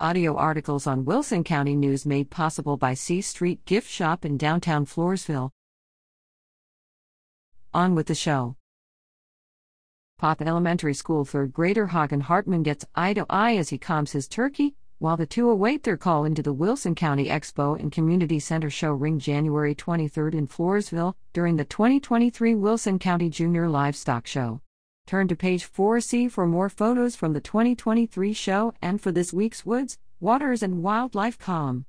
Audio articles on Wilson County News made possible by C Street Gift Shop in downtown Floresville. On with the show. Poth Elementary School third grader Hagen Hartman gets eye to eye as he calms his turkey, while the two await their call into the Wilson County Expo and Community Center show ring January 23rd in Floresville during the 2023 Wilson County Junior Livestock Show. Turn to page 4C for more photos from the 2023 show and for this week's Woods, Waters, and Wildlife column.